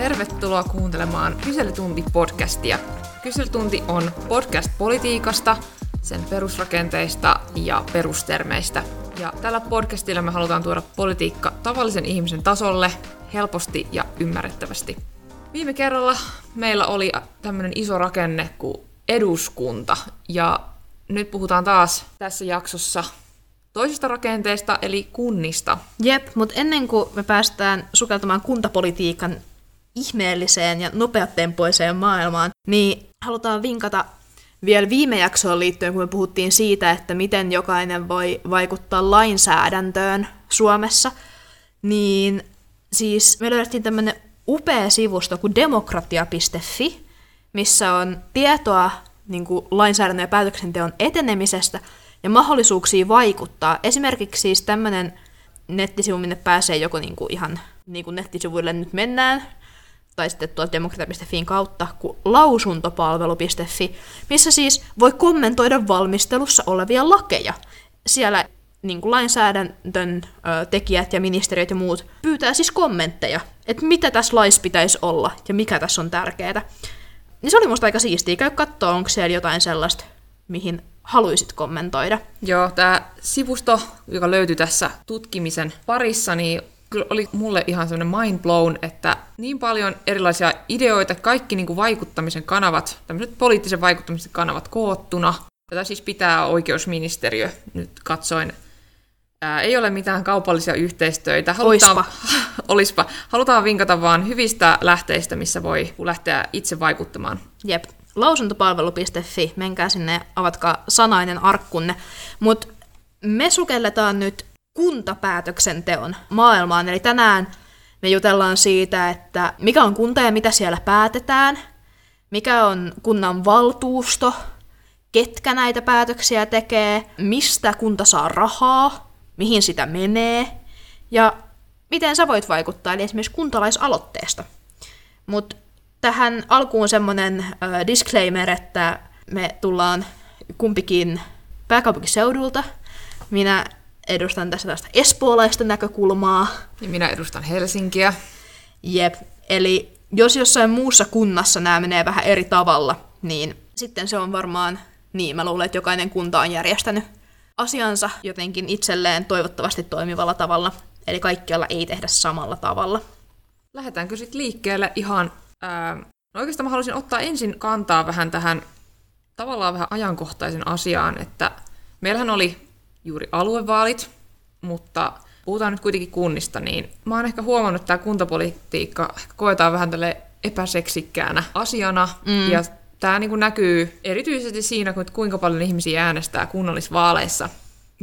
Tervetuloa kuuntelemaan Kyselytunti-podcastia. Kyselytunti on podcast politiikasta, sen perusrakenteista ja perustermeistä. Ja tällä podcastilla me halutaan tuoda politiikka tavallisen ihmisen tasolle helposti ja ymmärrettävästi. Viime kerralla meillä oli tämmöinen iso rakenne kuin eduskunta, ja nyt puhutaan taas tässä jaksossa toisesta rakenteesta, eli kunnista. Jep, mutta ennen kuin me päästään sukeltamaan kuntapolitiikan ihmeelliseen ja nopeatempoiseen maailmaan, niin halutaan vinkata vielä viime jaksoon liittyen, kun me puhuttiin siitä, että miten jokainen voi vaikuttaa lainsäädäntöön Suomessa, niin siis me löydettiin tämmöinen upea sivusto kuin demokratia.fi, missä on tietoa niin kuin lainsäädännön ja päätöksenteon etenemisestä ja mahdollisuuksia vaikuttaa. Esimerkiksi siis tämmöinen nettisivu, minne pääsee joko niin kuin ihan niin kuin nettisivuille nyt mennään, tai sitten tuolta demokratia.fin kautta, kuin lausuntopalvelu.fi, missä siis voi kommentoida valmistelussa olevia lakeja. Siellä niin kuin lainsäädäntön ö, tekijät ja ministeriöt ja muut pyytää siis kommentteja, että mitä tässä laissa pitäisi olla ja mikä tässä on tärkeää. Niin se oli musta aika siistiä. Käy katsoa, onko siellä jotain sellaista, mihin haluaisit kommentoida. Joo, tämä sivusto, joka löytyi tässä tutkimisen parissa, niin kyllä oli mulle ihan semmoinen mind blown, että niin paljon erilaisia ideoita, kaikki niin kuin vaikuttamisen kanavat, tämmöiset poliittisen vaikuttamisen kanavat koottuna. Tätä siis pitää oikeusministeriö nyt katsoin. Ää, ei ole mitään kaupallisia yhteistöitä. Halutaan, oispa. olispa. Halutaan vinkata vaan hyvistä lähteistä, missä voi lähteä itse vaikuttamaan. Jep. Lausuntopalvelu.fi, menkää sinne, avatkaa sanainen arkkunne. Mutta me sukelletaan nyt kuntapäätöksenteon maailmaan. Eli tänään me jutellaan siitä, että mikä on kunta ja mitä siellä päätetään, mikä on kunnan valtuusto, ketkä näitä päätöksiä tekee, mistä kunta saa rahaa, mihin sitä menee ja miten sä voit vaikuttaa, eli esimerkiksi kuntalaisaloitteesta. Mutta tähän alkuun semmoinen disclaimer, että me tullaan kumpikin pääkaupunkiseudulta. Minä edustan tässä tästä espoolaista näkökulmaa. Ja minä edustan Helsinkiä. Jep, eli jos jossain muussa kunnassa nämä menee vähän eri tavalla, niin sitten se on varmaan niin. Mä luulen, että jokainen kunta on järjestänyt asiansa jotenkin itselleen toivottavasti toimivalla tavalla. Eli kaikkialla ei tehdä samalla tavalla. Lähdetäänkö sitten liikkeelle ihan... Ää, no oikeastaan mä haluaisin ottaa ensin kantaa vähän tähän tavallaan vähän ajankohtaisen asiaan, että meillähän oli juuri aluevaalit, mutta puhutaan nyt kuitenkin kunnista, niin mä oon ehkä huomannut, että tämä kuntapolitiikka koetaan vähän tälle epäseksikkäänä asiana, mm. ja tämä niin näkyy erityisesti siinä, kuinka paljon ihmisiä äänestää kunnallisvaaleissa.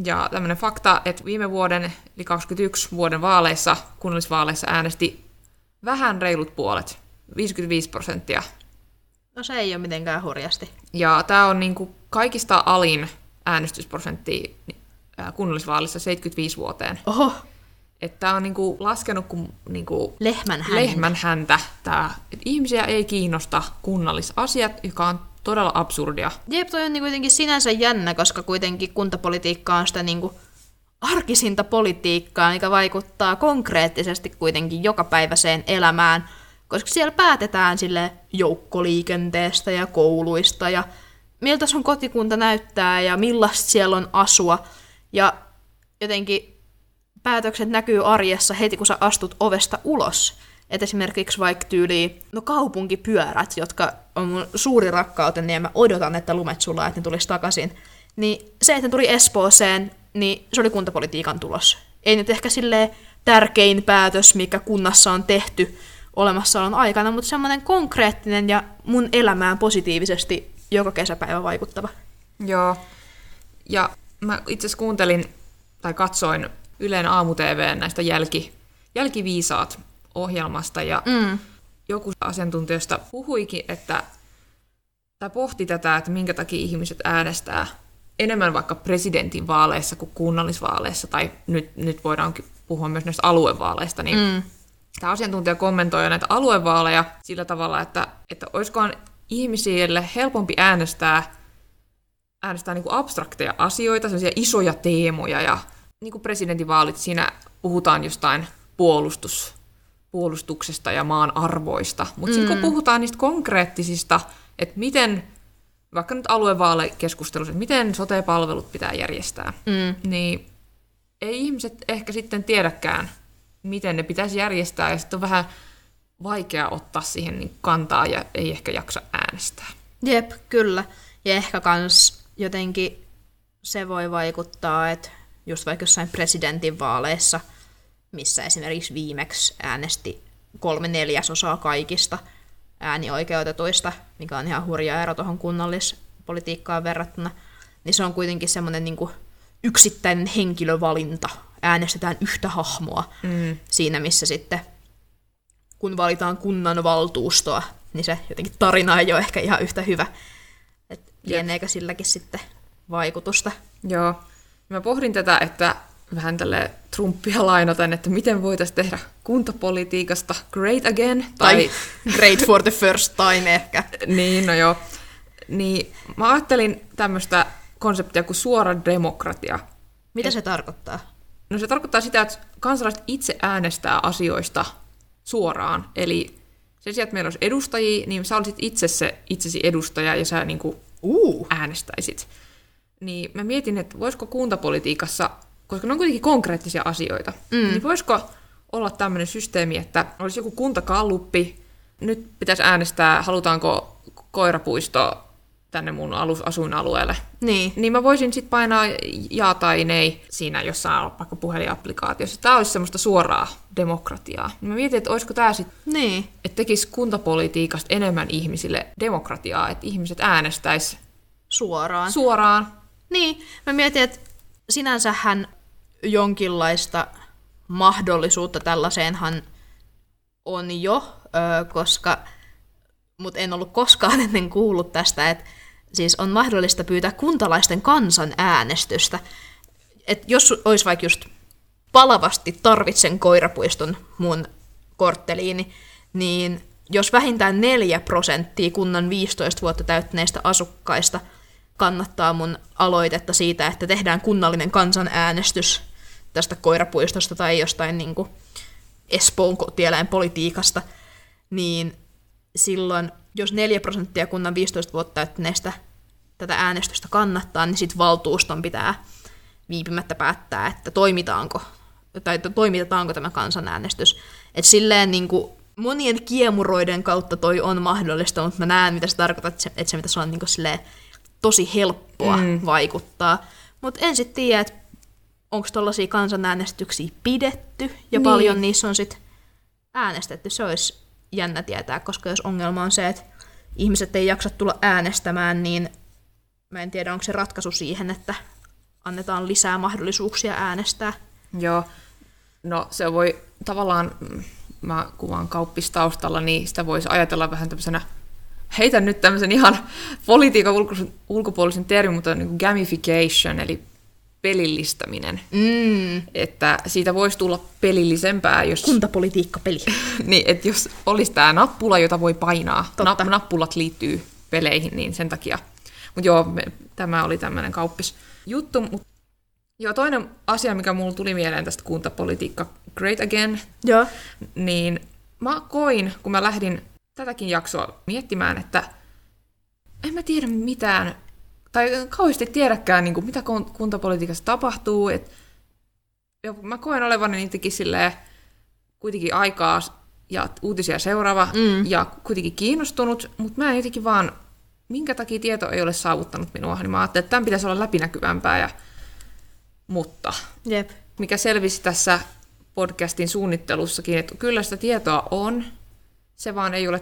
Ja tämmöinen fakta, että viime vuoden, eli 21 vuoden vaaleissa, kunnallisvaaleissa äänesti vähän reilut puolet, 55 prosenttia. No se ei ole mitenkään hurjasti. Ja tämä on niin kuin kaikista alin äänestysprosentti kunnallisvaalissa 75 vuoteen. Oho. Että tämä on niinku laskenut kuin niinku lehmän, häntä. lehmän häntä. Tää, että ihmisiä ei kiinnosta kunnallisasiat, joka on todella absurdia. Jep, toi on niinku kuitenkin sinänsä jännä, koska kuitenkin kuntapolitiikka on sitä niinku arkisinta politiikkaa, mikä vaikuttaa konkreettisesti kuitenkin jokapäiväiseen elämään, koska siellä päätetään sille joukkoliikenteestä ja kouluista ja miltä sun kotikunta näyttää ja millaista siellä on asua. Ja jotenkin päätökset näkyy arjessa heti, kun sä astut ovesta ulos. Et esimerkiksi vaikka tyyli, no kaupunkipyörät, jotka on mun suuri rakkauteni ja mä odotan, että lumet sulaa, että ne tulisi takaisin. Niin se, että ne tuli Espooseen, niin se oli kuntapolitiikan tulos. Ei nyt ehkä sille tärkein päätös, mikä kunnassa on tehty olemassaolon aikana, mutta semmoinen konkreettinen ja mun elämään positiivisesti joka kesäpäivä vaikuttava. Joo. Ja mä itse asiassa kuuntelin tai katsoin Ylen aamu näistä jälki, jälkiviisaat ohjelmasta ja mm. joku asiantuntijoista puhuikin, että tai pohti tätä, että minkä takia ihmiset äänestää enemmän vaikka presidentin vaaleissa kuin kunnallisvaaleissa, tai nyt, nyt voidaan puhua myös näistä aluevaaleista, niin mm. tämä asiantuntija kommentoi näitä aluevaaleja sillä tavalla, että, että olisikohan ihmisille helpompi äänestää, äänestää niin kuin abstrakteja asioita, sellaisia isoja teemoja ja niin kuin presidentinvaalit, siinä puhutaan jostain puolustus puolustuksesta ja maan arvoista. Mutta mm. sitten kun puhutaan niistä konkreettisista, että miten, vaikka nyt aluevaalekeskustelussa, että miten sote-palvelut pitää järjestää, Mm. niin ei ihmiset ehkä sitten tiedäkään, miten ne pitäisi järjestää, ja sitten on vähän vaikea ottaa siihen niin kantaa ja ei ehkä jaksa äänestää. Jep, kyllä. Ja ehkä kans jotenkin se voi vaikuttaa, että just vaikka jossain presidentinvaaleissa, missä esimerkiksi viimeksi äänesti kolme neljäsosaa kaikista äänioikeutetuista, mikä on ihan hurja ero tuohon kunnallispolitiikkaan verrattuna, niin se on kuitenkin semmoinen niin yksittäinen henkilövalinta. Äänestetään yhtä hahmoa Mm. siinä, missä sitten kun valitaan kunnanvaltuustoa, niin se jotenkin tarina ei ole ehkä ihan yhtä hyvä. Et lieneekö silläkin sitten vaikutusta? Joo. Mä pohdin tätä, että vähän tälle Trumpia lainaten, että miten voitaisiin tehdä kuntapolitiikasta great again. Tai great for the first time ehkä. Niin, no joo. Niin, mä ajattelin tämmöistä konseptia kuin suora demokratia. Mitä se tarkoittaa? No se tarkoittaa sitä, että kansalaiset itse äänestää asioista suoraan. Eli sen sijaan, että meillä olisi edustajia, niin sä olisit itse se itsesi edustaja ja sä niin kuin Uh. äänestäisit. Niin mä mietin, että voisiko kuntapolitiikassa, koska ne on kuitenkin konkreettisia asioita, mm. niin voisiko olla tämmöinen systeemi, että olisi joku kuntakalluppi, nyt pitäisi äänestää, halutaanko koirapuisto tänne mun alus, asuinalueelle. Niin. Niin mä voisin sitten painaa jaa tai nei siinä jossain vaikka puhelinapplikaatiossa. Tämä olisi semmoista suoraa demokratiaa. Mä mietin, että olisiko tämä sitten Niin. että tekisi kuntapolitiikasta enemmän ihmisille demokratiaa, että ihmiset äänestäis Suoraan. suoraan. Niin, mä mietin, että sinänsähän jonkinlaista mahdollisuutta tällaiseenhan on jo, koska, mutta en ollut koskaan ennen kuullut tästä, että siis on mahdollista pyytää kuntalaisten kansanäänestystä. Et jos olisi vaikka just palavasti tarvitsen koirapuiston mun kortteliini, niin jos vähintään 4 prosenttia kunnan 15 vuotta täyttäneistä asukkaista kannattaa mun aloitetta siitä, että tehdään kunnallinen kansanäänestys tästä koirapuistosta tai jostain niin kuin Espoon kotieläinpolitiikasta, niin silloin, jos 4 prosenttia kunnan 15 vuotta täyttäneistä tätä äänestystä kannattaa, niin sitten valtuuston pitää viipymättä päättää, että toimitaanko, tai toimitetaanko tämä kansanäänestys. Et silleen niin kuin monien kiemuroiden kautta toi on mahdollista, mutta mä näen, mitä se tarkoittaa, että se, että se pitäisi olla niin kuin silleen tosi helppoa mm. vaikuttaa. Mutta en sitten tiedä, että onko tuollaisia kansanäänestyksiä pidetty, ja Niin. niin. paljon niissä on sitten äänestetty. Se olisi jännä tietää, koska jos ongelma on se, että ihmiset ei jaksa tulla äänestämään, niin mä en tiedä, onko se ratkaisu siihen, että annetaan lisää mahdollisuuksia äänestää. Joo. No se voi tavallaan, mä kuvaan kauppistaustalla, niin sitä voisi ajatella vähän tämmöisenä, heitän nyt tämmöisen ihan politiikan ulko- ulkopuolisen termin, mutta niin gamification, eli pelillistäminen. Mm. Että siitä voisi tulla pelillisempää, jos Kuntapolitiikkapeli. niin, että jos olisi tämä nappula, jota voi painaa, Totta. na- nappulat liittyy peleihin, niin sen takia. Mutta joo, me, tämä oli tämmöinen kauppis juttu. Mut, joo, toinen asia, mikä mulla tuli mieleen tästä kuntapolitiikka Great Again, Joo. niin mä koin, kun mä lähdin tätäkin jaksoa miettimään, että en mä tiedä mitään, tai kauheasti tiedäkään, niin kuin, mitä kun- kuntapolitiikassa tapahtuu. Et, ja mä koen olevani niitäkin silleen, kuitenkin aikaa ja uutisia seuraava Mm. ja kuitenkin kiinnostunut, mutta mä en jotenkin vaan, minkä takia tieto ei ole saavuttanut minua, niin mä ajattelin, että tämän pitäisi olla läpinäkyvämpää. Ja, mutta Jep. mikä selvisi tässä podcastin suunnittelussakin, että kyllä sitä tietoa on, se vaan ei ole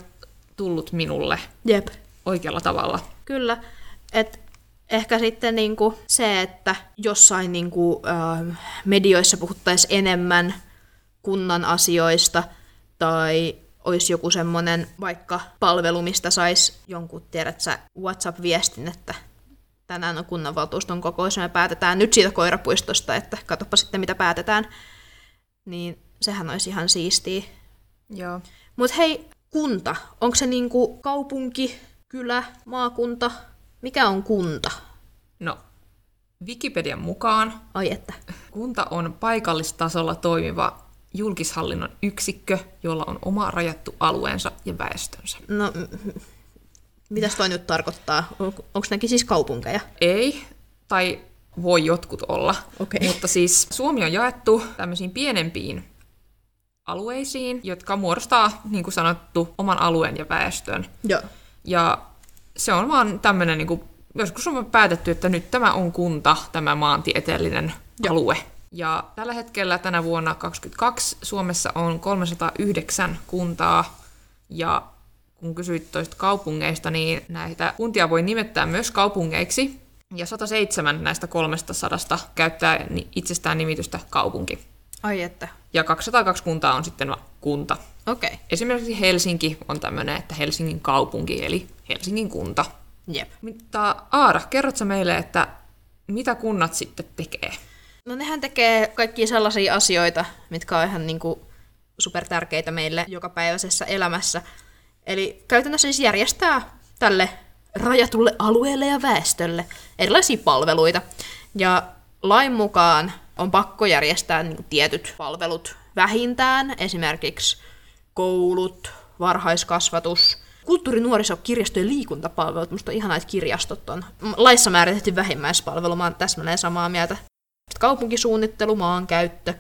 tullut minulle Jep. oikealla tavalla. Kyllä. Et ehkä sitten niinku se, että jossain niinku, äh, medioissa puhuttaisiin enemmän kunnan asioista tai olisi joku semmoinen vaikka palvelu, mistä saisi jonkun, tiedät sä, WhatsApp-viestin, että tänään on kunnanvaltuuston kokous ja me päätetään nyt siitä koirapuistosta, että katsopa sitten mitä päätetään. Niin sehän olisi ihan siistiä. Joo. Mutta hei, kunta. Onko se niinku kaupunki, kylä, maakunta? Mikä on kunta? No, Wikipedian mukaan Ai että. kunta on paikallistasolla toimiva julkishallinnon yksikkö, jolla on oma rajattu alueensa ja väestönsä. No, mitäs toi nyt tarkoittaa? Onko nekin siis kaupunkeja? Ei, tai voi jotkut olla. Okei. Mutta siis Suomi on jaettu tämmöisiin pienempiin alueisiin, jotka muodostaa, niin kuin sanottu, oman alueen ja väestön. Joo. Ja se on vaan tämmöinen, niin kuin, joskus on päätetty, että nyt tämä on kunta, tämä maantieteellinen Joo. alue. Ja tällä hetkellä tänä vuonna 2022 Suomessa on 309 kuntaa, ja kun kysyit toista kaupungeista, niin näitä kuntia voi nimettää myös kaupungeiksi, ja 107 näistä 300 käyttää itsestään nimitystä kaupunki. Ai että. Ja 202 kuntaa on sitten kunta. Okei. Okay. Esimerkiksi Helsinki on tämmöinen, että Helsingin kaupunki, eli Helsingin kunta. Jep. Mutta Aara, kerrotko meille, että mitä kunnat sitten tekee? No nehän tekee kaikkia sellaisia asioita, mitkä on ihan niinku supertärkeitä meille jokapäiväisessä elämässä. Eli käytännössä siis järjestää tälle rajatulle alueelle ja väestölle erilaisia palveluita. Ja lain mukaan on pakko järjestää niinku tietyt palvelut vähintään, esimerkiksi koulut, varhaiskasvatus, kulttuuri, nuoriso, kirjasto ja liikuntapalvelut. Musta on ihanaa, että kirjastot on laissa määritetty vähimmäispalvelu. Mä oon täsmälleen samaa mieltä. Sitten kaupunkisuunnittelu, maankäyttö,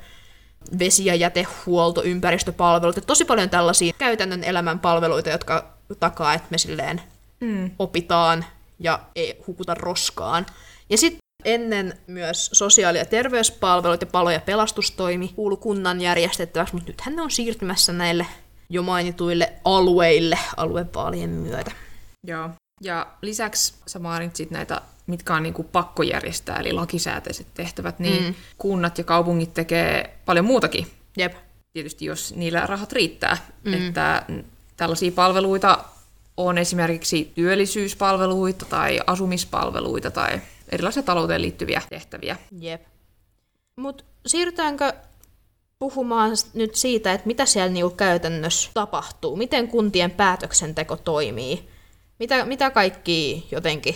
vesi- ja jätehuolto, ympäristöpalvelut. Et tosi paljon tällaisia käytännön elämän palveluita, jotka takaa, että me silleen Mm. opitaan ja ei hukuta roskaan. Ja sitten ennen myös sosiaali- ja terveyspalvelut ja palo- ja pelastustoimi kuulu kunnan järjestettäväksi, mutta nythän ne on siirtymässä näille jo mainituille alueille aluevaalien myötä. Joo. Ja lisäksi sä mainitsit näitä, mitkä on niinku pakko järjestää, eli lakisääteiset tehtävät, niin Mm. kunnat ja kaupungit tekee paljon muutakin. Jep. Tietysti jos niillä rahat riittää. Mm. Että tällaisia palveluita on esimerkiksi työllisyyspalveluita tai asumispalveluita tai erilaisia talouteen liittyviä tehtäviä. Jep. Mut siirrytäänkö puhumaan nyt siitä, että mitä siellä niinku käytännössä tapahtuu? Miten kuntien päätöksenteko toimii? Mitä, mitä kaikki jotenkin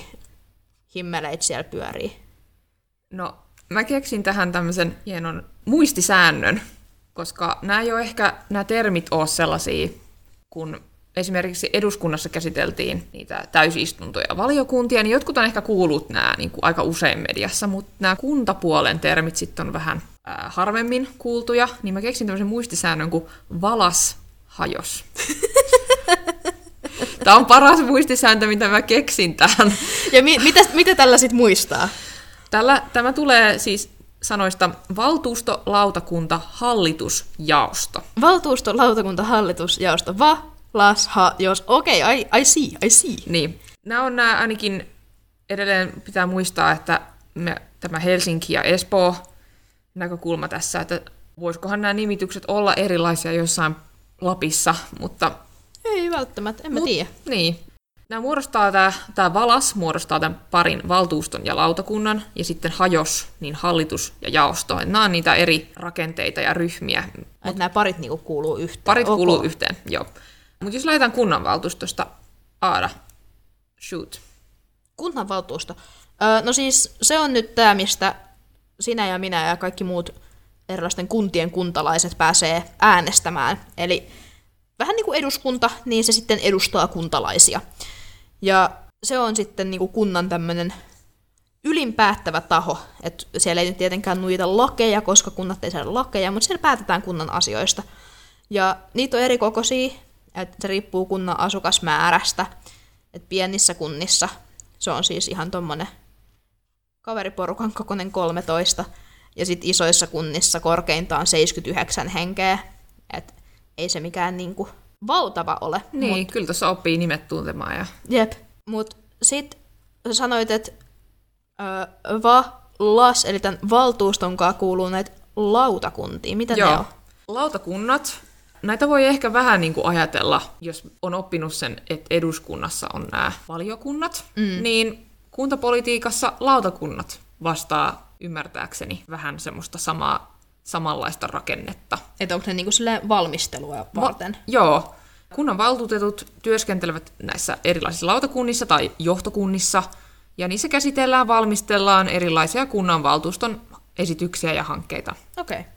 himmeleitä siellä pyörii? No, mä keksin tähän tämmöisen hienon muistisäännön, koska nämä ei ole ehkä, nämä termit ole sellaisia, kun esimerkiksi eduskunnassa käsiteltiin niitä täysistuntoja ja valiokuntia, niin jotkut on ehkä kuullut nämä niin kuin aika usein mediassa, mutta nämä kuntapuolen termit sitten on vähän ää, harvemmin kuultuja, niin mä keksin tämmöisen muistisäännön kuin valas hajos. Tämä on paras muistisääntö, mitä mä keksin tähän. Ja mi- mitä, mitä tällä sit muistaa? Tällä, tämä tulee siis sanoista valtuusto, lautakunta, hallitus, jaosto. Valtuusto, lautakunta, hallitus, jaosto, va, las, ha, jos. Okei, okay, I, I see, I see. Niin. Nämä on nämä ainakin, edelleen pitää muistaa, että me, tämä Helsinki ja Espoo näkökulma tässä, että voisikohan nämä nimitykset olla erilaisia jossain Lapissa, mutta Ei välttämättä, en mä Mut- tiedä. Niin. Nämä muodostaa tämä, tämä valas muodostaa tämän parin valtuuston ja lautakunnan, ja sitten hajos, niin hallitus ja jaosto. Nämä on niitä eri rakenteita ja ryhmiä. Että nämä parit niinku kuuluu yhteen. Parit Ok. kuuluu yhteen, joo. Mutta jos lähdetään kunnanvaltuustosta, Aada, shoot. Kunnanvaltuusto. Öö, no siis se on nyt tämä, mistä sinä ja minä ja kaikki muut erilaisten kuntien kuntalaiset pääsee äänestämään. Eli vähän niin kuin eduskunta, niin se sitten edustaa kuntalaisia. Ja se on sitten niin kuin kunnan tämmöinen ylinpäättävä taho. Et siellä ei nyt tietenkään nuita lakeja, koska kunnat ei saada lakeja, mutta siellä päätetään kunnan asioista. Ja niitä on eri kokoisia, että se riippuu kunnan asukasmäärästä. Et pienissä kunnissa se on siis ihan tommonen kaveriporukan kokoinen 13, ja sitten isoissa kunnissa korkeintaan 79 henkeä. Et ei se mikään niinku valtava ole. Niin, Mut, kyllä tuossa oppii nimet tuntemaan. Ja... jep. Mut sit sä sanoit, että ö, va, las, eli tämän valtuuston kanssa kuuluu näitä lautakuntia. Mitä ne on? Lautakunnat, näitä voi ehkä vähän niin kuin ajatella, jos on oppinut sen, että eduskunnassa on nämä valiokunnat, mm. niin kuntapolitiikassa lautakunnat vastaa ymmärtääkseni vähän semmoista samaa, samanlaista rakennetta. Että onko ne niinku silleen valmistelua varten? Joo. Kunnan valtuutetut työskentelevät näissä erilaisissa lautakunnissa tai johtokunnissa, ja niissä käsitellään, valmistellaan erilaisia kunnanvaltuuston esityksiä ja hankkeita. Okei. Okay.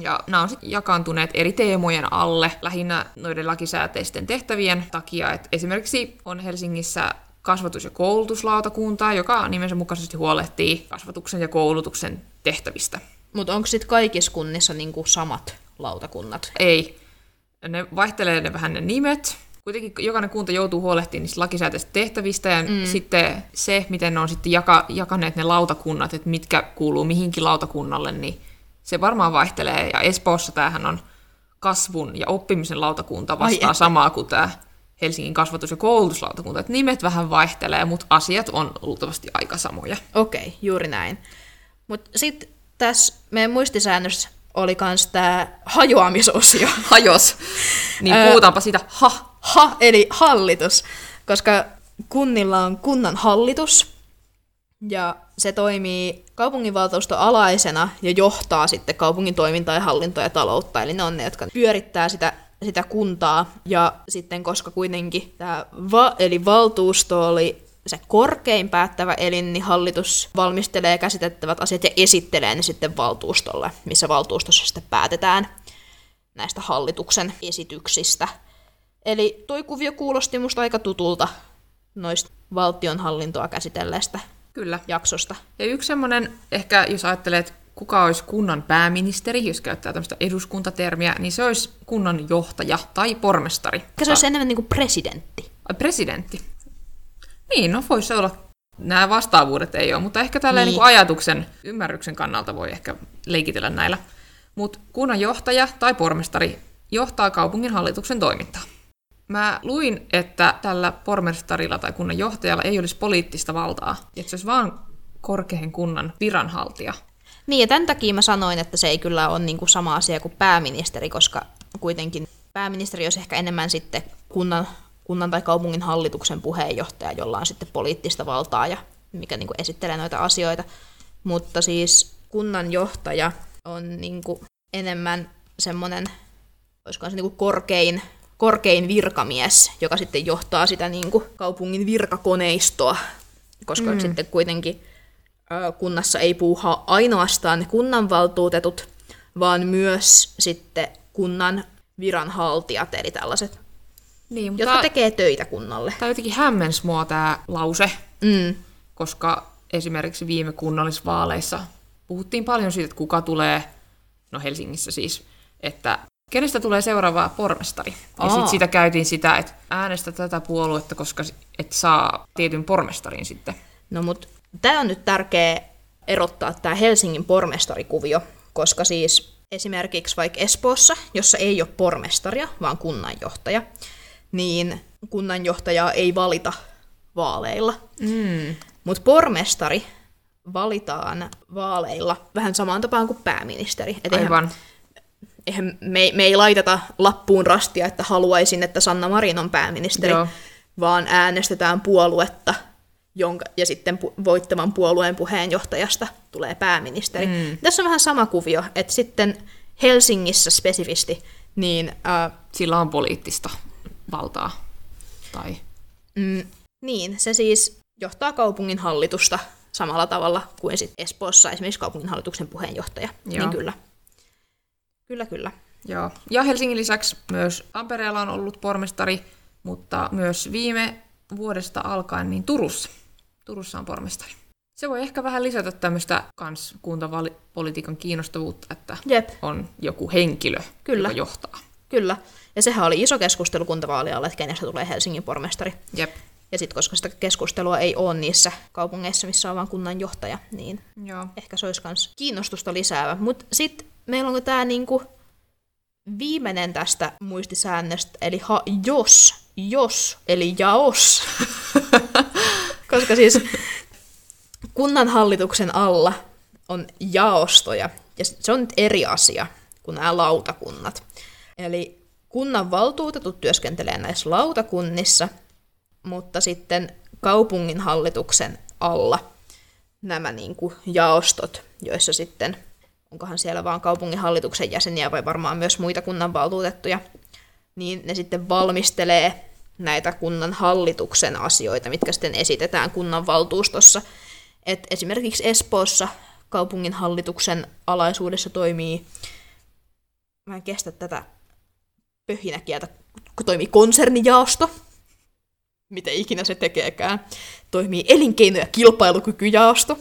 Ja nämä on sitten jakaantuneet eri teemojen alle, lähinnä noiden lakisääteisten tehtävien takia. Et esimerkiksi on Helsingissä kasvatus- ja koulutuslautakunta, joka nimensä mukaisesti huolehtii kasvatuksen ja koulutuksen tehtävistä. Mutta onko sitten kaikissa kunnissa niinku samat lautakunnat? Ei. Ne vaihtelee ne vähän ne nimet. Kuitenkin jokainen kunta joutuu huolehtimaan niistä lakisääteisistä tehtävistä ja mm. sitten se, miten ne on sitten jaka, jakaneet ne lautakunnat, että mitkä kuuluu mihinkin lautakunnalle, niin se varmaan vaihtelee. Ja Espoossa tämähän on kasvun ja oppimisen lautakunta vastaa Ai, samaa kuin tämä Helsingin kasvatus- ja koulutuslautakunta. Että nimet vähän vaihtelee, mutta asiat on luultavasti aika samoja. Okei, okay, juuri näin. Mutta sitten tässä meidän muistisäännössä oli myös tämä hajoamisosio. Hajos. Niin puhutaanpa siitä ha. Ha, eli hallitus, koska kunnilla on kunnan hallitus, ja se toimii kaupunginvaltuuston alaisena ja johtaa sitten kaupungin toimintaa ja hallintoa ja taloutta. Eli ne on ne, jotka pyörittää sitä, sitä kuntaa. Ja sitten koska kuitenkin tämä va, eli valtuusto oli se korkein päättävä elin, niin hallitus valmistelee käsitettävät asiat ja esittelee ne sitten valtuustolle, missä valtuustossa sitten päätetään näistä hallituksen esityksistä. Eli toi kuvio kuulosti musta aika tutulta noista valtionhallintoa käsitelleestä Kyllä. jaksosta. Ja yksi semmoinen, ehkä jos ajattelee, että kuka olisi kunnan pääministeri, jos käyttää tämmöistä eduskuntatermiä, niin se olisi kunnan johtaja tai pormestari. Se olisi enemmän niin kuin presidentti. Ai, presidentti. Niin, no voisi olla. Nämä vastaavuudet ei ole, mutta ehkä tällä Niin. niin. ajatuksen, ymmärryksen kannalta voi ehkä leikitellä näillä. Mutta kunnan johtaja tai pormestari johtaa kaupungin hallituksen toimintaa. Mä luin, että tällä pormestarilla tai kunnan johtajalla ei olisi poliittista valtaa, että se olisi vaan korkein kunnan viranhaltija. Niin, ja tämän takia mä sanoin, että se ei kyllä ole niin kuin sama asia kuin pääministeri, koska kuitenkin pääministeri olisi ehkä enemmän sitten kunnan, kunnan tai kaupungin hallituksen puheenjohtaja, jolla on sitten poliittista valtaa ja mikä niin kuin esittelee noita asioita. Mutta siis kunnan johtaja on niin kuin enemmän semmoinen, olisiko se niin kuin korkein, korkein virkamies, joka sitten johtaa sitä niin kuin kaupungin virkakoneistoa, koska mm. sitten kuitenkin kunnassa ei puuhaa ainoastaan kunnanvaltuutetut, vaan myös sitten kunnan viranhaltijat, eli tällaiset, Niin, jotka tekee töitä kunnalle. Tämä jotenkin hämmensi mua tämä lause, Mm. koska esimerkiksi viime kunnallisvaaleissa puhuttiin paljon siitä, että kuka tulee, no Helsingissä siis, että kenestä tulee seuraava pormestari. Ja sitten siitä käytiin sitä, että äänestä tätä puoluetta, koska et saa tietyn pormestarin sitten. No mutta tämä on nyt tärkeä erottaa tämä Helsingin pormestarikuvio, koska siis esimerkiksi vaikka Espoossa, jossa ei ole pormestaria, vaan kunnanjohtaja, niin kunnanjohtajaa ei valita vaaleilla. Mm. Mutta pormestari valitaan vaaleilla vähän samaan tapaan kuin pääministeri. Et eihän, Aivan. eihän me, me ei laiteta lappuun rastia, että haluaisin, että Sanna Marin on pääministeri, Joo. vaan äänestetään puoluetta, jonka, ja sitten pu- voittavan puolueen puheenjohtajasta tulee pääministeri. Mm. Tässä on vähän sama kuvio, että sitten Helsingissä spesifisti, niin äh, Sillä on poliittista valtaa. Tai... Mm, niin, se siis johtaa kaupungin hallitusta samalla tavalla kuin sit Espoossa esimerkiksi kaupunginhallituksen puheenjohtaja. Joo. Niin kyllä. Kyllä, kyllä. Joo. Ja Helsingin lisäksi myös Tampereella on ollut pormestari, mutta myös viime vuodesta alkaen niin Turussa. Turussa on pormestari. Se voi ehkä vähän lisätä tämmöistä kans kuntapolitiikan kiinnostavuutta, että Jep, on joku henkilö, Kyllä. joka johtaa. kyllä. Ja sehän oli iso keskustelu kuntavaalialla, että kenestä tulee Helsingin pormestari. Jep. Ja sitten koska sitä keskustelua ei ole niissä kaupungeissa, missä on vain kunnanjohtaja, niin Joo. ehkä se olisi myös kiinnostusta lisäävä. Mutta sitten meillä on tämä niinku viimeinen tästä muistisäännöstä, eli ha, jos, jos, eli jaos. Koska siis kunnanhallituksen alla on jaostoja, ja se on nyt eri asia kuin nämä lautakunnat. Eli kunnan valtuutetut työskentelee näissä lautakunnissa, mutta sitten kaupunginhallituksen alla nämä niin kuin jaostot, joissa sitten, onkohan siellä vaan kaupunginhallituksen jäseniä vai varmaan myös muita kunnanvaltuutettuja, niin ne sitten valmistelee näitä kunnan hallituksen asioita, mitkä sitten esitetään kunnanvaltuustossa. Et esimerkiksi Espoossa kaupunginhallituksen alaisuudessa toimii mä en kestä tätä pöhinäkieltä, toimii konsernijaosto, mitä ikinä se tekeekään. Toimii elinkeino- ja kilpailukykyjaosto.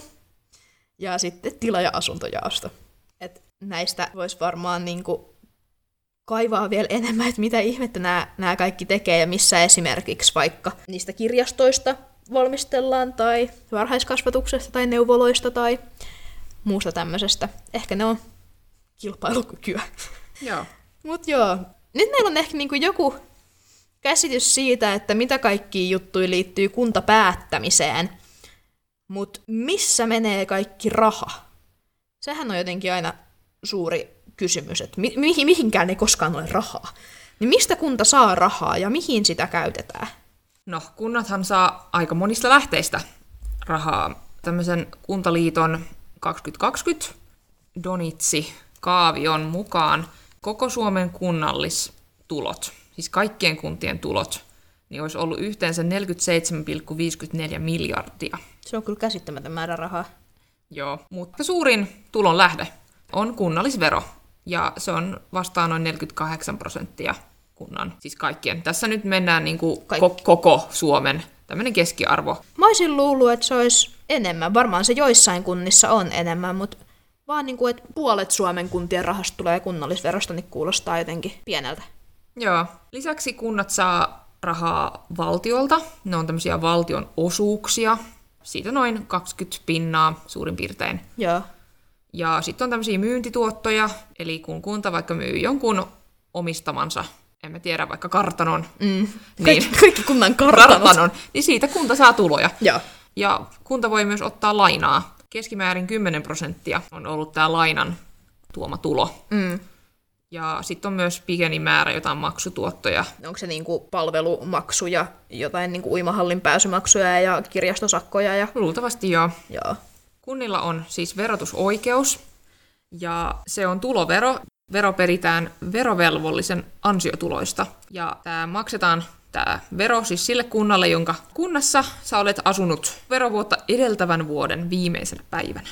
Ja sitten tila- ja asuntojaosto. Et näistä voisi varmaan niinku kaivaa vielä enemmän, että mitä ihmettä nämä, nämä kaikki tekee ja missä esimerkiksi vaikka niistä kirjastoista valmistellaan tai varhaiskasvatuksesta tai neuvoloista tai muusta tämmöisestä. Ehkä ne on kilpailukykyä. Joo. Mut joo, nyt meillä on ehkä niinku joku käsitys siitä, että mitä kaikki juttuja liittyy kuntapäättämiseen. Mut missä menee kaikki raha? Sehän on jotenkin aina suuri kysymys, että mi- mihin, mihinkään ei koskaan ole rahaa. Niin mistä kunta saa rahaa ja mihin sitä käytetään? No, kunnathan saa aika monista lähteistä rahaa. Tämmöisen kuntaliiton 2020 Donitsi kaavion mukaan koko Suomen kunnallistulot, siis kaikkien kuntien tulot, niin olisi ollut yhteensä 47,54 miljardia. Se on kyllä käsittämätön määrä rahaa. Joo, mutta suurin tulon lähde on kunnallisvero, ja se on vastaan noin 48 prosenttia kunnan, siis kaikkien. Tässä nyt mennään niin kuin ko- koko Suomen tämmöinen keskiarvo. Mä olisin luullut, että se olisi enemmän. Varmaan se joissain kunnissa on enemmän, mutta vaan niin kuin, että puolet Suomen kuntien rahasta tulee kunnallisverosta, niin kuulostaa jotenkin pieneltä. Joo. Lisäksi kunnat saa rahaa valtiolta. Ne on tämmöisiä valtion osuuksia. Siitä noin 20 pinnaa suurin piirtein. Joo. Ja sitten on tämmöisiä myyntituottoja, eli kun kunta vaikka myy jonkun omistamansa, en mä tiedä, vaikka kartanon, Mm. Kaikki, kaikki kunnan kartanot. kartanon, niin siitä kunta saa tuloja. Joo. Ja kunta voi myös ottaa lainaa. Keskimäärin 10 prosenttia on ollut tämä lainan tuoma tulo. Mm. Ja sitten on myös pieni määrä jotain maksutuottoja. Onko se niinku palvelumaksuja, jotain niinku uimahallin pääsymaksuja ja kirjastosakkoja ja... Luultavasti joo. Joo. Kunnilla on siis verotusoikeus, ja se on tulovero. Vero peritään verovelvollisen ansiotuloista, ja tämä maksetaan tämä vero siis sille kunnalle, jonka kunnassa sä olet asunut verovuotta edeltävän vuoden viimeisenä päivänä.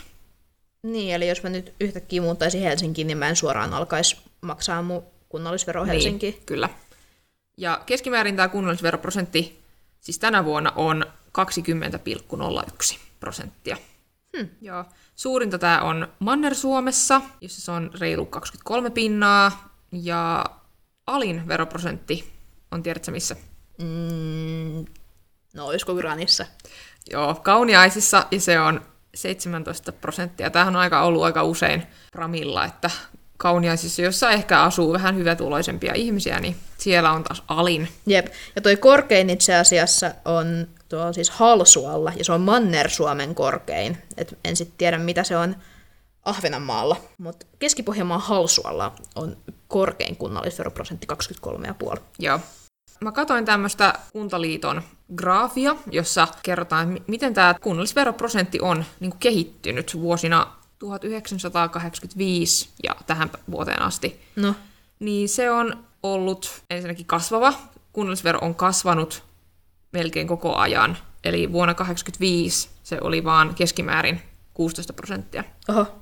Niin, eli jos mä nyt yhtäkkiä muuttaisin Helsinkiin, niin mä en suoraan alkaisi maksaa mun kunnallisvero Helsinkiin. Niin, kyllä. Ja keskimäärin tämä kunnallisveroprosentti siis tänä vuonna on 20,01 prosenttia. Hmm. Joo. Suurinta tämä on Manner-Suomessa, jossa se on reilu 23 pinnaa, ja alin veroprosentti on tiedätkö missä? Mm, no, olisiko Granissa? Joo, Kauniaisissa, ja se on 17 prosenttia. Tämähän on aika ollut aika usein Pramilla, että Kauniaisissa, jossa ehkä asuu vähän hyvätuloisempia ihmisiä, niin siellä on taas alin. Jep, ja toi korkein itse asiassa on tuo siis Halsualla, ja se on Manner-Suomen korkein. Et en sitten tiedä, mitä se on Ahvenanmaalla, mutta Keski-Pohjanmaan Halsualla on korkein kunnallisveroprosentti 23,5. Joo. Mä katsoin tämmöistä Kuntaliiton graafia, jossa kerrotaan, mi- miten tämä kunnallisveroprosentti on niin kuin kehittynyt vuosina 1985 ja tähän vuoteen asti. No, Niin se on ollut ensinnäkin kasvava. Kunnallisvero on kasvanut melkein koko ajan. Eli vuonna 1985 se oli vaan keskimäärin 16 prosenttia. oho,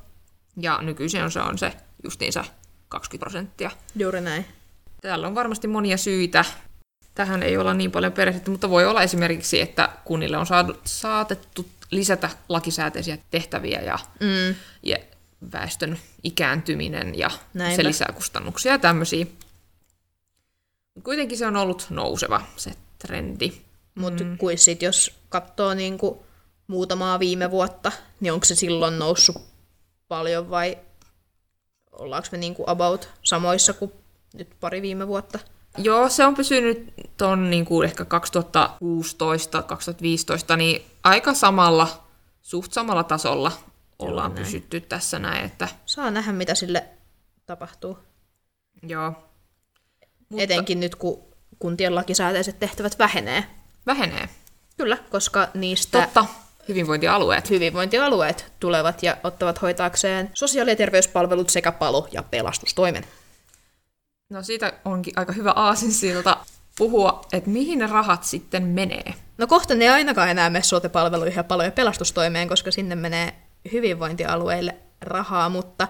Ja nykyisin on se, on se justiinsa 20 prosenttia. juuri näin. Täällä on varmasti monia syitä. Tähän ei olla niin paljon perehdytty, mutta voi olla esimerkiksi, että kunnille on saatu, saatettu lisätä lakisääteisiä tehtäviä ja, Mm, ja väestön ikääntyminen ja Näinpä. se lisää kustannuksia ja tämmöisiä. Kuitenkin se on ollut nouseva se trendi. Mutta mm. kuin sit, jos katsoo niinku muutamaa viime vuotta, niin onko se silloin noussut paljon vai ollaanko me niinku about samoissa kuin nyt pari viime vuotta? Joo, se on pysynyt ton niin kuin ehkä 2016-2015, niin aika samalla, suht samalla tasolla ollaan näin. pysytty tässä näin, että Saa nähdä, mitä sille tapahtuu. joo. Mutta... Etenkin nyt, kun kuntien lakisääteiset tehtävät vähenee. Vähenee. Kyllä, koska niistä Totta, hyvinvointialueet. hyvinvointialueet tulevat ja ottavat hoitaakseen sosiaali- ja terveyspalvelut sekä palo- ja pelastustoimen. No siitä onkin aika hyvä aasinsilta puhua, että mihin ne rahat sitten menee. No kohta ne ei ainakaan enää mene sote-palveluihin ja palo- ja pelastustoimeen, koska sinne menee hyvinvointialueille rahaa, mutta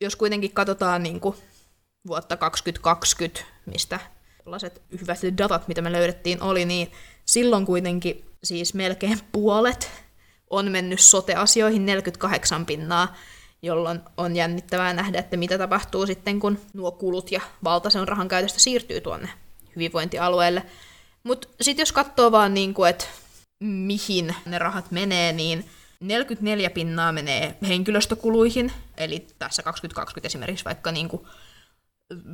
jos kuitenkin katsotaan niin kuin vuotta 2020, mistä sellaiset hyvät datat, mitä me löydettiin, oli, niin silloin kuitenkin siis melkein puolet on mennyt sote-asioihin 48 pinnaa, jolloin on jännittävää nähdä, että mitä tapahtuu sitten, kun nuo kulut ja valtaisen rahan käytöstä siirtyy tuonne hyvinvointialueelle. Mutta sitten jos katsoo vaan, niin että mihin ne rahat menee, niin 44 pinnaa menee henkilöstökuluihin, eli tässä 2020 esimerkiksi vaikka niin kuin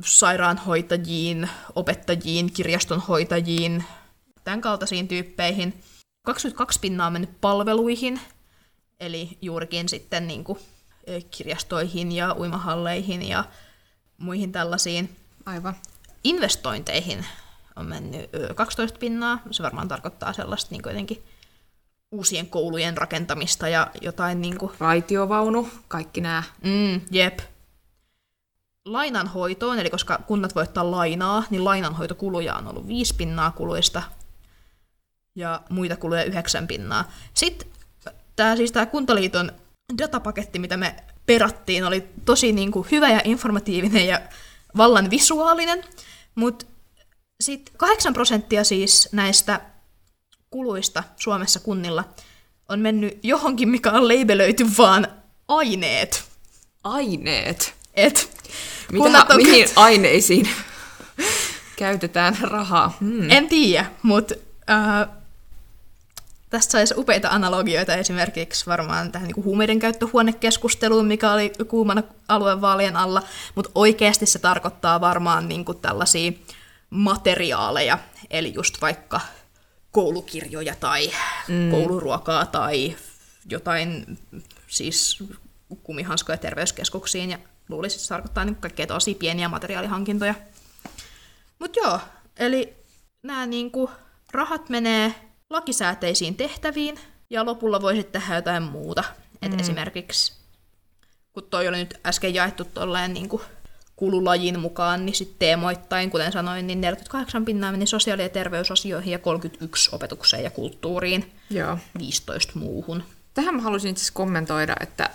sairaanhoitajiin, opettajiin, kirjastonhoitajiin, tämän kaltaisiin tyyppeihin. 22 pinnaa on mennyt palveluihin, eli juurikin sitten niin kuin kirjastoihin ja uimahalleihin ja muihin tällaisiin. Aivan. Investointeihin on mennyt 12 pinnaa. Se varmaan tarkoittaa sellaista niin jotenkin uusien koulujen rakentamista ja jotain niin kuin... Raitiovaunu, kaikki nämä. Mm, jep. Lainanhoitoon, eli koska kunnat voi ottaa lainaa, niin lainanhoitokuluja on ollut 5 pinnaa kuluista ja muita kuluja 9 pinnaa. Sitten tämä siis tämä Kuntaliiton datapaketti, mitä me perattiin, oli tosi niin kuin, hyvä ja informatiivinen ja vallan visuaalinen, mutta sitten 8 prosenttia siis näistä kuluista Suomessa kunnilla on mennyt johonkin, mikä on labelöity vaan aineet. Aineet? Et, Mitä, on... Mihin aineisiin käytetään rahaa? Hmm. En tiedä, mutta äh, Tästä saisi upeita analogioita esimerkiksi varmaan tähän niin huumeiden käyttöhuonekeskusteluun, mikä oli kuumana aluevaalien alla, mutta oikeasti se tarkoittaa varmaan niin kuin tällaisia materiaaleja, eli just vaikka koulukirjoja tai mm. kouluruokaa tai jotain siis kumihanskoja terveyskeskuksiin ja luulisin, että se tarkoittaa niin kaikkea tosi pieniä materiaalihankintoja. Mutta joo, eli nämä niin kuin, rahat menee lakisääteisiin tehtäviin, ja lopulla voi sitten tehdä jotain muuta. Et mm. Esimerkiksi, kun toi oli nyt äsken jaettu tolleen niin kuin kululajin mukaan, niin sitten teemoittain, kuten sanoin, niin 48 pinnaa meni sosiaali- ja terveysasioihin ja 31 opetukseen ja kulttuuriin, Joo. 15 muuhun. Tähän mä haluaisin itse kommentoida, että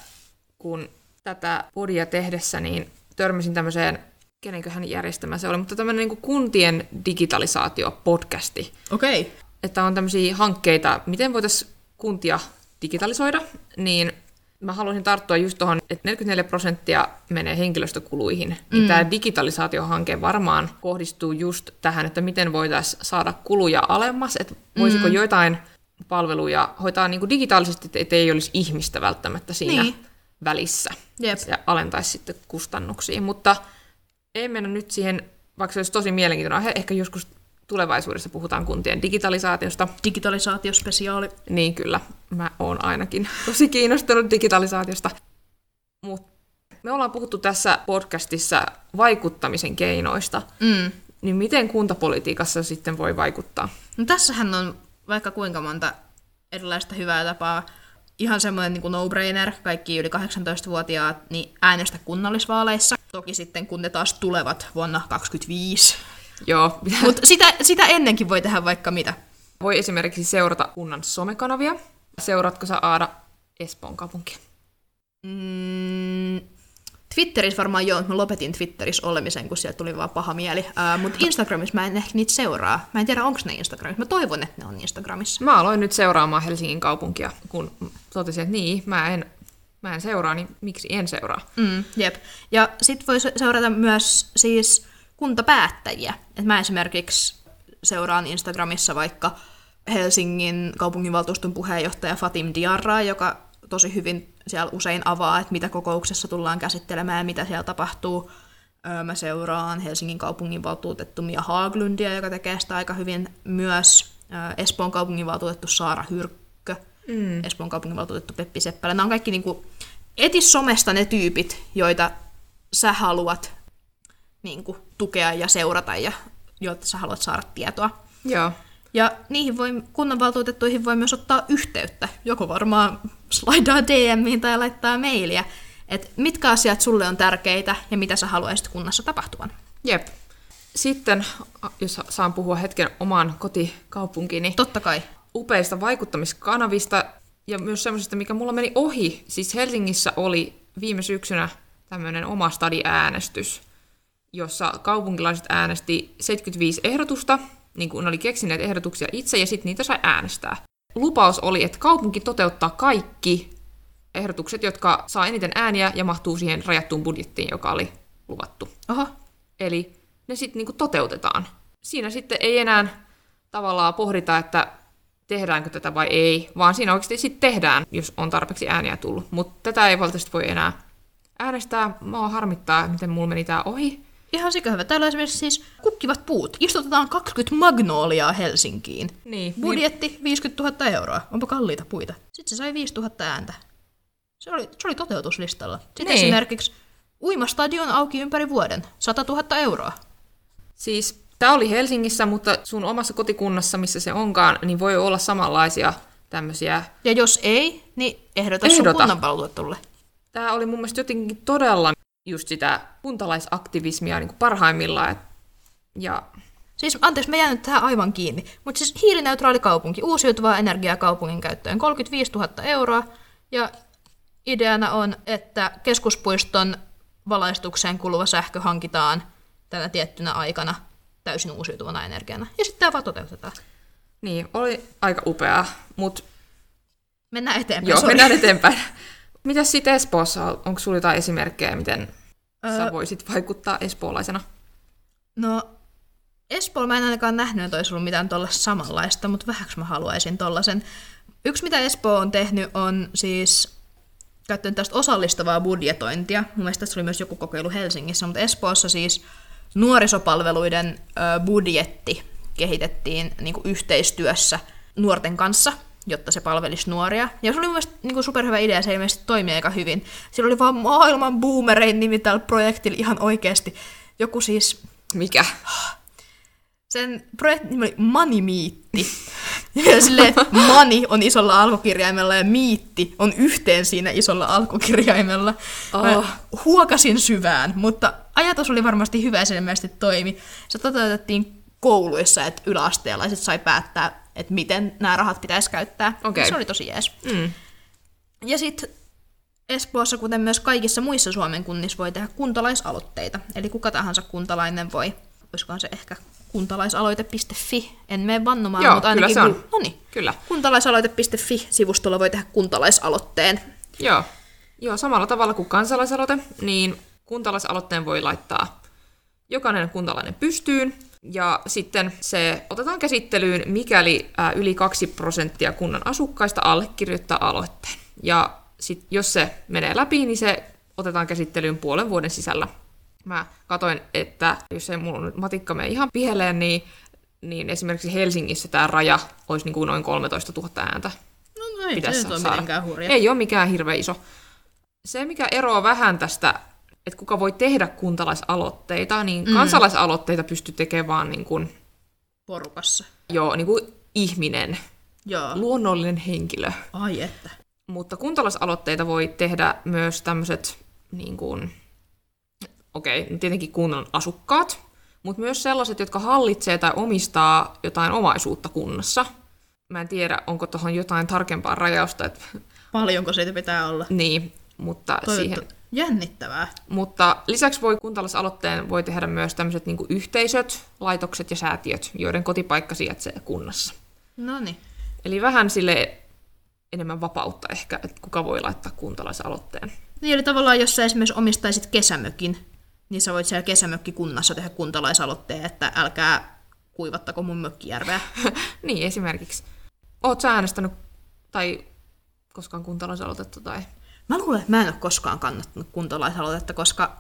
kun tätä podia tehdessä, niin törmäsin tämmöiseen, kenenköhän järjestämä se oli, mutta tämmöinen niin kuntien digitalisaatio-podcasti. Okei. Okay että on tämmöisiä hankkeita, miten voitaisiin kuntia digitalisoida, niin mä haluaisin tarttua just tuohon, että 44 prosenttia menee henkilöstökuluihin. Niin mm. Tämä digitalisaatiohanke varmaan kohdistuu just tähän, että miten voitaisiin saada kuluja alemmas, että voisiko mm. joitain palveluja hoitaa niin kuin digitaalisesti, että ei olisi ihmistä välttämättä siinä niin. välissä. Jep. Ja alentaisi sitten kustannuksia. Mutta ei mennä nyt siihen, vaikka se olisi tosi mielenkiintoinen ehkä joskus tulevaisuudessa puhutaan kuntien digitalisaatiosta. Digitalisaatiospesiaali. Niin kyllä, mä oon ainakin tosi kiinnostunut digitalisaatiosta. Mut me ollaan puhuttu tässä podcastissa vaikuttamisen keinoista. Mm. Niin miten kuntapolitiikassa sitten voi vaikuttaa? No tässähän on vaikka kuinka monta erilaista hyvää tapaa. Ihan semmoinen niin no-brainer, kaikki yli 18-vuotiaat, niin äänestä kunnallisvaaleissa. Toki sitten, kun ne taas tulevat vuonna 2025, Joo. Mutta sitä, sitä ennenkin voi tehdä vaikka mitä. Voi esimerkiksi seurata kunnan somekanavia. Seuraatko sä Aada Espoon kaupunki? Mm, Twitterissä varmaan joo, mä lopetin Twitterissä olemisen, kun sieltä tuli vaan paha mieli. Uh, Mutta Instagramissa mä en ehkä niitä seuraa. Mä en tiedä, onko ne Instagramissa. Mä toivon, että ne on Instagramissa. Mä aloin nyt seuraamaan Helsingin kaupunkia, kun totesin, että niin, mä en, mä en seuraa, niin miksi en seuraa? Mm, jep. Ja sit voi seurata myös siis kuntapäättäjiä. Et mä esimerkiksi seuraan Instagramissa vaikka Helsingin kaupunginvaltuuston puheenjohtaja Fatim Diarra, joka tosi hyvin siellä usein avaa, että mitä kokouksessa tullaan käsittelemään ja mitä siellä tapahtuu. Mä seuraan Helsingin kaupunginvaltuutettu Mia Haaglundia, joka tekee sitä aika hyvin myös. Espoon kaupunginvaltuutettu Saara Hyrkkö, mm. Espoon kaupunginvaltuutettu Peppi Seppälä. Nämä on kaikki niin kuin, etis somesta ne tyypit, joita sä haluat niin kuin, tukea ja seurata ja joilta sä haluat saada tietoa. Joo. Ja niihin voi, kunnanvaltuutettuihin voi myös ottaa yhteyttä. Joko varmaan slaidaa DMiin tai laittaa mailia. Että mitkä asiat sulle on tärkeitä ja mitä sä haluaisit kunnassa tapahtuvan. Jep. Sitten, jos saan puhua hetken oman kotikaupunkini. Totta kai. Upeista vaikuttamiskanavista ja myös semmoisesta, mikä mulla meni ohi. Siis Helsingissä oli viime syksynä tämmöinen oma stadi-äänestys, jossa kaupunkilaiset äänesti 75 ehdotusta, niin kuin ne oli keksineet ehdotuksia itse, ja sitten niitä sai äänestää. Lupaus oli, että kaupunki toteuttaa kaikki ehdotukset, jotka saa eniten ääniä ja mahtuu siihen rajattuun budjettiin, joka oli luvattu. Oho. Eli ne sitten niinku toteutetaan. Siinä sitten ei enää tavallaan pohdita, että tehdäänkö tätä vai ei, vaan siinä oikeasti sitten tehdään, jos on tarpeeksi ääniä tullut. Mutta tätä ei valitettavasti voi enää äänestää. Mua harmittaa, miten mulla meni tää ohi. Ihan sikä hyvä. Täällä on esimerkiksi siis kukkivat puut. Istutetaan 20 magnoliaa Helsinkiin. Niin, Budjetti 50 000 euroa. Onpa kalliita puita. Sitten se sai 5 000 ääntä. Se oli, se oli toteutuslistalla. Sitten Niin. esimerkiksi uimastadion auki ympäri vuoden. 100 000 euroa. Siis tämä oli Helsingissä, mutta sun omassa kotikunnassa, missä se onkaan, niin voi olla samanlaisia tämmöisiä. Ja jos ei, niin ehdota, sun Ehdota. kunnanvaltuutetulle. Tämä oli mun mielestä jotenkin todella just sitä kuntalaisaktivismia niin kuin parhaimmillaan. Et, ja Siis, anteeksi, mä jään nyt tähän aivan kiinni. Mutta siis hiilineutraali kaupunki, uusiutuvaa energiaa kaupungin käyttöön, 35 000 euroa. Ja ideana on, että keskuspuiston valaistukseen kuluva sähkö hankitaan tänä tiettynä aikana täysin uusiutuvana energiana. Ja sitten tämä vaan toteutetaan. niin, oli aika upeaa, mutta Mennään eteenpäin. joo, sori. mennään eteenpäin. Mitäs sitten Espoossa? Onko sulla jotain esimerkkejä, miten Öö. sä voisit vaikuttaa espoolaisena? No, Espoolla mä en ainakaan nähnyt, että olisi ollut mitään tuolla samanlaista, mutta vähäksi mä haluaisin tollasen. Yksi, mitä Espoo on tehnyt, on siis käyttänyt tästä osallistavaa budjetointia. Mun mielestä tässä oli myös joku kokeilu Helsingissä, mutta Espoossa siis nuorisopalveluiden budjetti kehitettiin niin kuin yhteistyössä nuorten kanssa, jotta se palvelisi nuoria. Ja se oli mun mielestä niin kuin superhyvä idea, se ilmeisesti toimii aika hyvin. Sillä oli vaan maailman boomerein nimi tällä projektilla ihan oikeasti. Joku siis Mikä? sen projektin nimi oli Manimiitti. Ja silleen, mani on isolla alkukirjaimella ja miitti on yhteen siinä isolla alkukirjaimella. Mä Oh. huokasin syvään, mutta ajatus oli varmasti hyvä ja se toimi. Se toteutettiin kouluissa, että yläasteelaiset sai päättää, että miten nämä rahat pitäisi käyttää. Okei. Se oli tosi jees. Mm. Ja sitten Espoossa, kuten myös kaikissa muissa Suomen kunnissa, voi tehdä kuntalaisaloitteita. Eli kuka tahansa kuntalainen voi, olisikohan se ehkä kuntalaisaloite.fi, en mene vannomaan, Joo, mutta kyllä ainakin... se on. gu- Noniin. Kyllä. Kuntalaisaloite.fi-sivustolla voi tehdä kuntalaisaloitteen. Joo. Joo, samalla tavalla kuin kansalaisaloite, niin kuntalaisaloitteen voi laittaa jokainen kuntalainen pystyyn, ja sitten se otetaan käsittelyyn, mikäli ää, yli 2 prosenttia kunnan asukkaista allekirjoittaa aloitteen. Ja sit, jos se menee läpi, niin se otetaan käsittelyyn puolen vuoden sisällä. Mä katoin, että jos ei mulla nyt matikka mene ihan pieleen, niin, niin esimerkiksi Helsingissä tämä raja olisi niin kuin noin 13 000 ääntä No, no ei se nyt ole mitenkään hurja. Ei ole mikään hirveän iso. Se, mikä eroaa vähän tästä, että kuka voi tehdä kuntalaisaloitteita, niin mm. kansalaisaloitteita pystyy tekemään vaan niin kuin, Porukassa. jo, niin kuin ihminen, Joo. luonnollinen henkilö. Ai että. Mutta kuntalaisaloitteita voi tehdä myös tämmöiset, niin kuin, okei, okay, tietenkin kunnan asukkaat, mutta myös sellaiset, jotka hallitsee tai omistaa jotain omaisuutta kunnassa. Mä en tiedä, onko tuohon jotain tarkempaa rajausta, että Paljonko siitä pitää olla? niin, mutta siihen. Jännittävää. Mutta lisäksi voi kuntalaisaloitteen voi tehdä myös tämmöiset niin yhteisöt, laitokset ja säätiöt, joiden kotipaikka sijaitsee kunnassa. No niin. Eli vähän sille enemmän vapautta ehkä, että kuka voi laittaa kuntalaisaloitteen. Niin, eli tavallaan jos sä esimerkiksi omistaisit kesämökin, niin sä voit siellä kesämökkikunnassa tehdä kuntalaisaloitteen, että älkää kuivattako mun mökkijärveä. niin, esimerkiksi. Oot sä äänestänyt tai koskaan kuntalaisaloitetta tai... Mä luulen, että mä en ole koskaan kannattanut kuntalaisaloitetta, koska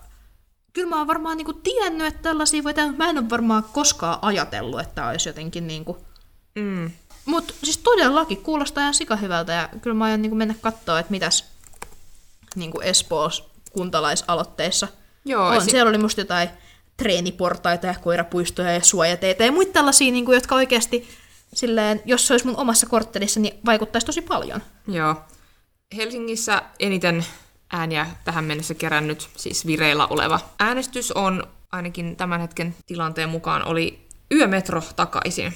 kyllä mä oon varmaan niinku tiennyt, että tällaisia voi tehdä, mä en ole varmaan koskaan ajatellut, että olisi jotenkin niinku... Mm. Mutta siis todellakin kuulostaa ihan sikahyvältä ja kyllä mä aion niinku mennä katsoa, että mitäs niinku Espoos kuntalaisaloitteissa Joo, on. esi- Siellä oli musta jotain treeniportaita ja koirapuistoja ja suojateitä ja muita tällaisia, niinku, jotka oikeasti silleen, jos se olisi mun omassa korttelissa, niin vaikuttaisi tosi paljon. Joo. Helsingissä eniten ääniä tähän mennessä kerännyt, siis vireillä oleva äänestys on ainakin tämän hetken tilanteen mukaan oli yömetro takaisin.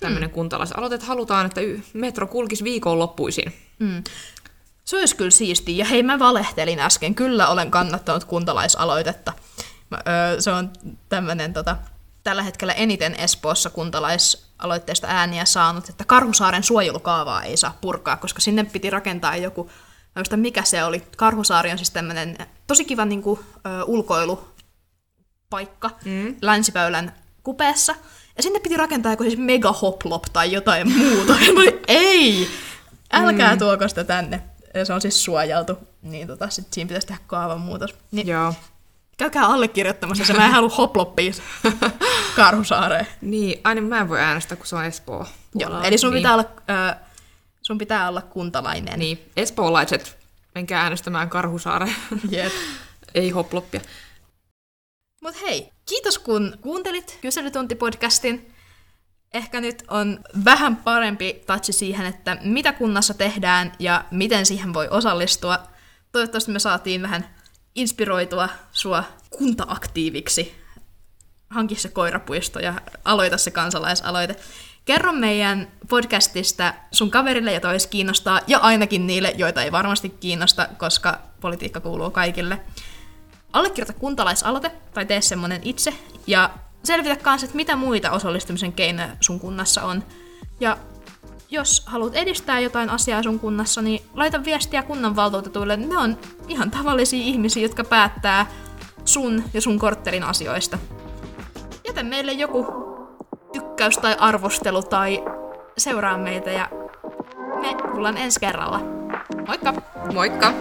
Tämmöinen hmm. kuntalaisaloite, että halutaan, että metro kulkisi viikonloppuisin. Mm. Se olisi kyllä siistiä. Ja hei, mä valehtelin äsken. Kyllä olen kannattanut kuntalaisaloitetta. Öö, se on tämmöinen tota, tällä hetkellä eniten Espoossa kuntalaisaloitteesta ääniä saanut, että Karhusaaren suojelukaavaa ei saa purkaa, koska sinne piti rakentaa joku, mä mikä se oli. Karhusaari on siis tämmöinen tosi kiva niin kuin, ö, ulkoilupaikka mm. Länsiväylän kupeessa. Ja sinne piti rakentaa joku siis mega hoplop tai jotain muuta. Ei! Älkää mm. tuoko sitä tänne. Ja se on siis suojeltu. Niin tota, sit siinä pitäisi tehdä kaavan muutos. Niin, Joo. Käykää allekirjoittamassa se, mä en halua hoploppiin Karhusaareen. Niin, aina mä en voi äänestää, kun se on Espoo. Joo, eli sun, niin. pitää olla, äh, sun pitää olla kuntalainen. Niin, espoolaiset, menkää äänestämään Karhusaareen. Jep. Ei hoploppia. Mut hei, kiitos kun kuuntelit Kyselytuntipodcastin. Ehkä nyt on vähän parempi tatsi siihen, että mitä kunnassa tehdään ja miten siihen voi osallistua. Toivottavasti me saatiin vähän inspiroitua sua kuntaaktiiviksi. Hanki se koirapuisto ja aloita se kansalaisaloite. Kerro meidän podcastista sun kaverille, jota olisi kiinnostaa, ja ainakin niille, joita ei varmasti kiinnosta, koska politiikka kuuluu kaikille. Allekirjoita kuntalaisaloite, tai tee semmonen itse, ja selvitä kanssa, että mitä muita osallistumisen keinoja sun kunnassa on. Ja jos haluat edistää jotain asiaa sun kunnassa, niin laita viestiä kunnanvaltuutetuille. Ne on ihan tavallisia ihmisiä, jotka päättää sun ja sun korttelin asioista. Jätä meille joku tykkäys tai arvostelu tai seuraa meitä ja me tullaan ensi kerralla. Moikka! Moikka!